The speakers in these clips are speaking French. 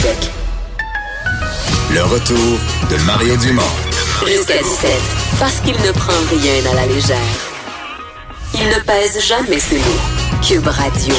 Québec. Le retour de Mario Dumont. Jusqu'à 17, parce qu'il ne prend rien à la légère. Il ne pèse jamais ses mots. Cube Radio.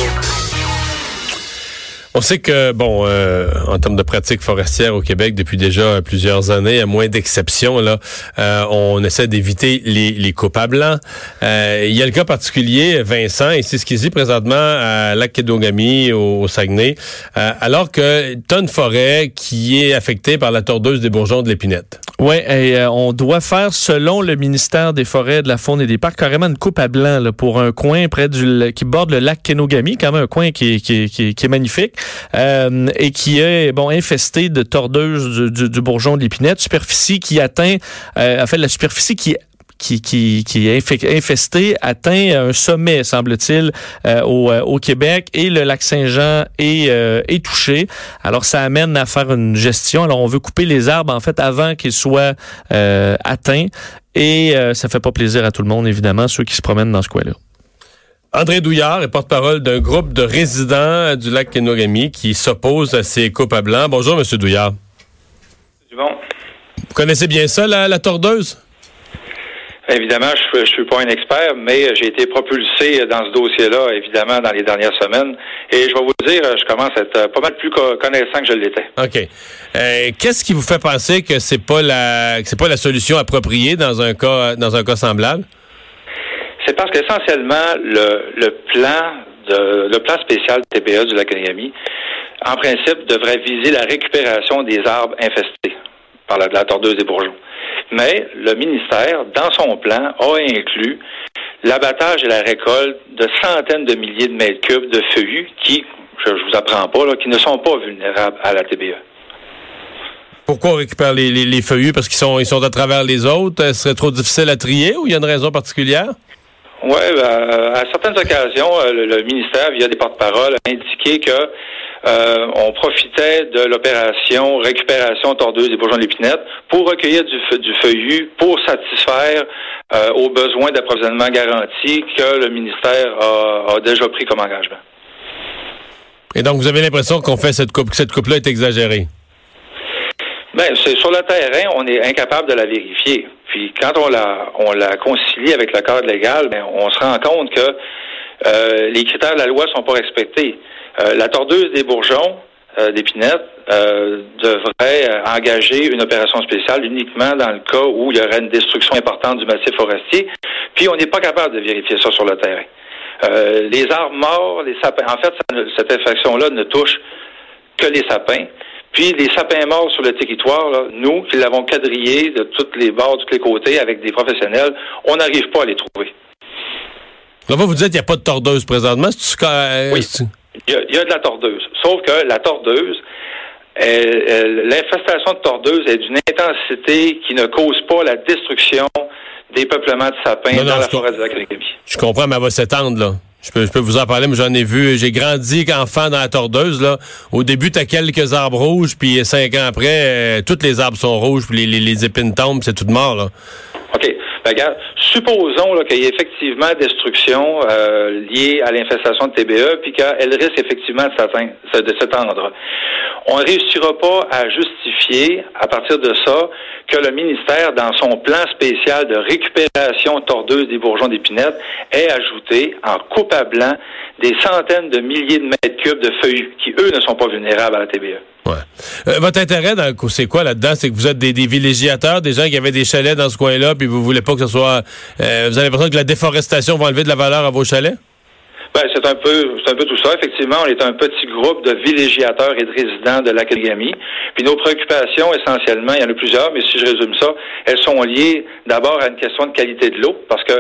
On sait que, bon, euh, en termes de pratique forestière au Québec, depuis déjà plusieurs années, à moins d'exceptions, là, euh, on essaie d'éviter les, les coupes à blanc. Euh, il y a le cas particulier, Vincent, et c'est ce qu'il dit présentement à Lac-Kédogami, au, Saguenay, alors que t'as une forêt qui est affectée par la tordeuse des bourgeons de l'épinette. Oui, et on doit faire, selon le ministère des Forêts, de la Faune et des Parcs, carrément une coupe à blanc là, pour un coin près du qui borde le lac Kenogami, quand même un coin qui qui, qui, qui est magnifique. Euh, et qui est bon infesté de tordeuses du, bourgeon de l'épinette, superficie qui atteint, euh, en fait, la superficie qui qui, qui, qui, est infesté atteint un sommet, semble-t-il, euh, au, au, Québec et le lac Saint-Jean est, est touché. Alors, ça amène à faire une gestion. Alors, on veut couper les arbres, en fait, avant qu'ils soient atteints. Et ça fait pas plaisir à tout le monde, évidemment, ceux qui se promènent dans ce coin-là. André Douillard est porte-parole d'un groupe de résidents du lac Kenogami qui s'oppose à ces coupes à blanc. Bonjour, Monsieur Douillard. Bon. Vous connaissez bien ça, la, tordeuse? Évidemment, je ne suis pas un expert, mais j'ai été propulsé dans ce dossier-là, évidemment, dans les dernières semaines. Et je vais vous dire, je commence à être pas mal plus connaissant que je l'étais. OK. Euh, qu'est-ce qui vous fait penser que c'est pas la c'est pas la solution appropriée dans un cas dans un cas semblable? Parce qu'essentiellement, le, le plan de, le spécial de l'académie, en principe, devrait viser la récupération des arbres infestés par la, tordeuse des bourgeons. Mais le ministère, dans son plan, a inclus l'abattage et la récolte de centaines de milliers de mètres cubes de feuillus qui, je, ne vous apprends pas, qui ne sont pas vulnérables à la TBA. Pourquoi on récupère les, feuillus? Parce qu'ils sont, sont à travers les autres? Ce serait trop difficile à trier ou il y a une raison particulière? Oui, ben, à certaines occasions, euh, le, ministère, via des porte-paroles, a indiqué que euh, on profitait de l'opération récupération tordeuse des bourgeons de l'épinette pour recueillir du, du feuillu pour satisfaire euh, aux besoins d'approvisionnement garanti que le ministère a, déjà pris comme engagement. Et donc, vous avez l'impression qu'on fait cette coupe, que cette coupe-là est exagérée? Ben, c'est sur le terrain, on est incapable de la vérifier. Puis quand on la, on la concilie avec le cadre légal, ben, on se rend compte que euh, les critères de la loi sont pas respectés. Euh, la tordeuse des bourgeons euh, d'épinette euh, devrait engager une opération spéciale uniquement dans le cas où il y aurait une destruction importante du massif forestier. Puis on n'est pas capable de vérifier ça sur le terrain. les arbres morts, les sapins. En fait, cette infection-là ne touche que les sapins. Puis les sapins morts sur le territoire, nous qui l'avons quadrillé de toutes les bords, de tous les côtés avec des professionnels, on n'arrive pas à les trouver. Là, vous dites qu'il n'y a pas de tordeuse présentement. Oui, il y, a, de la tordeuse. Sauf que la tordeuse, l'infestation de tordeuse est d'une intensité qui ne cause pas la destruction des peuplements de sapins dans la forêt de la Je comprends, mais elle va s'étendre, là. Je peux, vous en parler, mais j'en ai vu. J'ai grandi enfant dans la tordeuse. Là. Au début, tu as quelques arbres rouges, puis cinq ans après, euh, tous les arbres sont rouges, puis les, les, épines tombent, c'est tout mort. Là. OK. Regarde, supposons qu'il y ait effectivement destruction euh, liée à l'infestation de TBE, puis qu'elle risque effectivement de s'étendre. On ne réussira pas à justifier, à partir de ça, que le ministère, dans son plan spécial de récupération tordeuse des bourgeons d'épinette, ait ajouté en coupe à blanc des centaines de milliers de mètres cubes de feuilles qui, eux, ne sont pas vulnérables à la TBE. Ouais. Euh, votre intérêt, c'est quoi là-dedans? C'est que vous êtes des, des, villégiateurs, des gens qui avaient des chalets dans ce coin-là, puis vous voulez pas que ce soit... Euh, vous avez l'impression que la déforestation va enlever de la valeur à vos chalets? Ben, c'est un peu, c'est un peu tout ça. Effectivement, on est un petit groupe de villégiateurs et de résidents de l'Académie. Puis nos préoccupations, essentiellement, il y en a plusieurs, mais si je résume ça, elles sont liées d'abord à une question de qualité de l'eau, parce que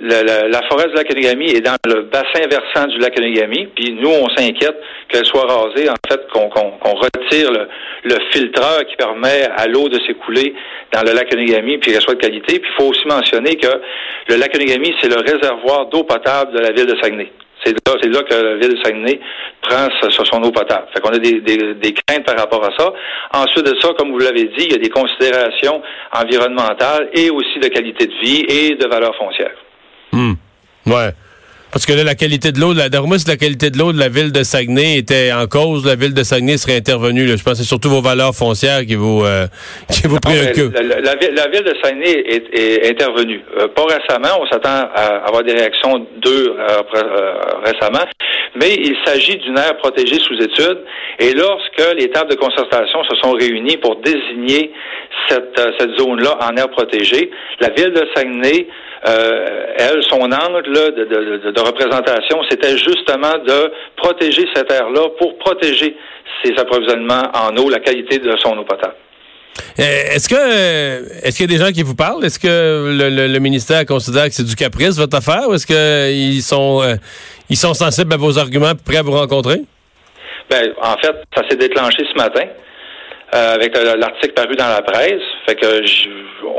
la, forêt de l'Académie est dans le bassin versant du lac Onégami, puis nous, on s'inquiète qu'elle soit rasée, en fait, qu'on retire le, le, filtreur qui permet à l'eau de s'écouler dans le lac Onégami, puis qu'elle soit de qualité. Puis il faut aussi mentionner que le lac Onégami, c'est le réservoir d'eau potable de la ville de Saguenay. C'est là, c'est là que la ville de Saguenay prend son eau potable. Fait qu'on a des, des, craintes par rapport à ça. Ensuite de ça, comme vous l'avez dit, il y a des considérations environnementales et aussi de qualité de vie et de valeur foncière. Hmm. Ouais. Parce que là, la qualité de l'eau, la, la qualité de l'eau de la ville de Saguenay était en cause, la ville de Saguenay serait intervenue. Là. Je pense que c'est surtout vos valeurs foncières qui vous, euh, qui vous préoccupent. La, la, la, ville de Saguenay est, est intervenue. Euh, pas récemment, on s'attend à avoir des réactions d'eux euh, euh, récemment, mais il s'agit d'une aire protégée sous étude. Et lorsque les tables de concertation se sont réunies pour désigner cette, cette zone-là en aire protégée, la ville de Saguenay euh, elle, son angle de, de, de, représentation, c'était justement de protéger cette aire-là pour protéger ses approvisionnements en eau, la qualité de son eau potable. Euh, est-ce que est-ce qu'il y a des gens qui vous parlent? Est-ce que le, ministère considère que c'est du caprice votre affaire ou est-ce qu'ils sont euh, ils sont sensibles à vos arguments prêts à vous rencontrer? Ben, en fait, ça s'est déclenché ce matin. Euh, avec l'article paru dans la presse. Fait que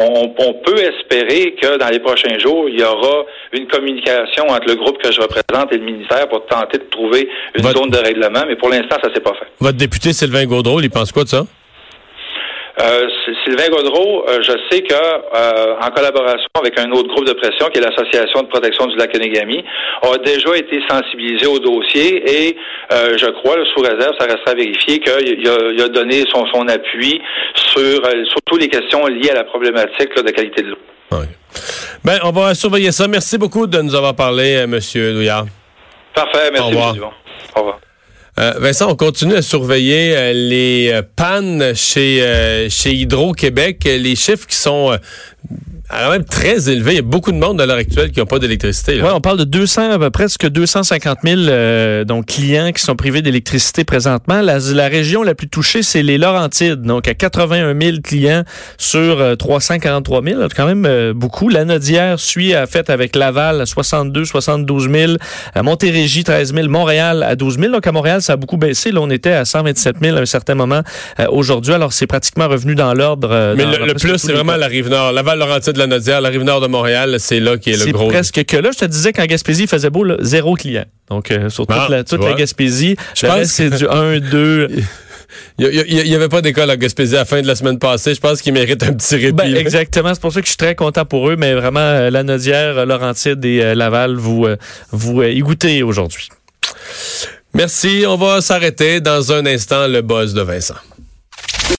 on, peut espérer que dans les prochains jours, il y aura une communication entre le groupe que je représente et le ministère pour tenter de trouver une zone de règlement, mais pour l'instant, ça s'est pas fait. Votre député Sylvain Gaudreau, il pense quoi de ça? Euh, Sylvain Gaudreau, euh, je sais que euh, en collaboration avec un autre groupe de pression, qui est l'Association de protection du lac Onegami, a déjà été sensibilisé au dossier et je crois, sous réserve, ça restera à vérifier qu'il a, a, donné son, son appui sur surtout les questions liées à la problématique de qualité de l'eau. Ben, on va surveiller ça. Merci beaucoup de nous avoir parlé, Monsieur Douillard. Parfait, merci. Au revoir. Au revoir. Euh, Vincent, on continue à surveiller euh, les euh, pannes chez, chez Hydro-Québec, les chiffres qui sont alors même très élevé. Il y a beaucoup de monde à l'heure actuelle qui n'ont pas d'électricité. Oui, on parle de 200, presque 250 000 euh, donc, clients qui sont privés d'électricité présentement. La, la, région la plus touchée, c'est les Laurentides. Donc, à 81 000 clients sur 343 000. quand même euh, beaucoup. La Nodière suit, à fait avec Laval, à 62, 72 000. À Montérégie, 13 000. Montréal, à 12 000. Donc, à Montréal, ça a beaucoup baissé. Là, on était à 127 000 à un certain moment euh, aujourd'hui. Alors, c'est pratiquement revenu dans l'ordre. Mais le, plus, c'est vraiment la Rive-Nord. Laval-Laurentide, la Nodière, la Rive-Nord de Montréal, c'est là qui est, le gros. C'est presque que là. Je te disais qu'en Gaspésie, il faisait beau, là, zéro client. Donc, euh, sur toute, ah, la, toute la Gaspésie, je pense que c'est du 1, 2... Il n'y avait pas d'école à Gaspésie à la fin de la semaine passée. Je pense qu'ils méritent un petit répit. Ben, exactement. C'est pour ça que je suis très content pour eux. Mais vraiment, euh, la Nodière, Laurentide et euh, Laval, vous, vous y goûtez aujourd'hui. Merci. On va s'arrêter dans un instant. Le boss de Vincent.